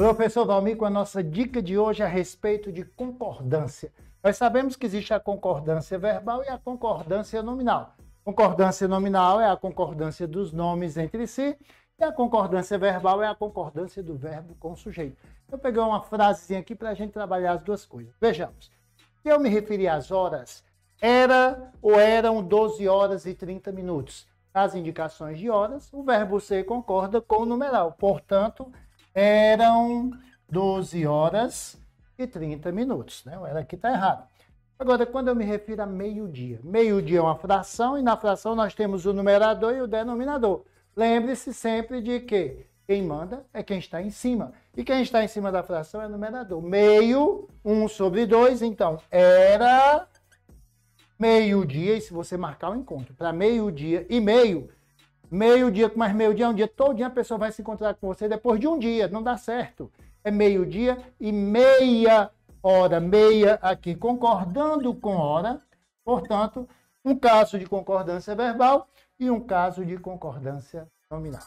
Professor Valmir, com a nossa dica de hoje a respeito de concordância. Nós sabemos que existe a concordância verbal e a concordância nominal. Concordância nominal é a concordância dos nomes entre si e a concordância verbal é a concordância do verbo com o sujeito. Eu peguei uma frasezinha aqui para a gente trabalhar as duas coisas. Vejamos. Se eu me referi às horas, era ou eram 12 horas e 30 minutos. As indicações de horas, o verbo ser concorda com o numeral. Portanto, eram 12 horas e 30 minutos. Né? Era aqui está errado. Agora, quando eu me refiro a meio-dia, meio-dia é uma fração e na fração nós temos o numerador e o denominador. Lembre-se sempre de que quem manda é quem está em cima. E quem está em cima da fração é o numerador. Meio, 1 sobre 2, então era meio-dia, e se você marcar o encontro para meio-dia e meio, Meio dia, mais meio dia, é um dia, todo dia a pessoa vai se encontrar com você depois de um dia, não dá certo. É meio dia e meia hora, meia aqui, concordando com hora, portanto, um caso de concordância verbal e um caso de concordância nominal.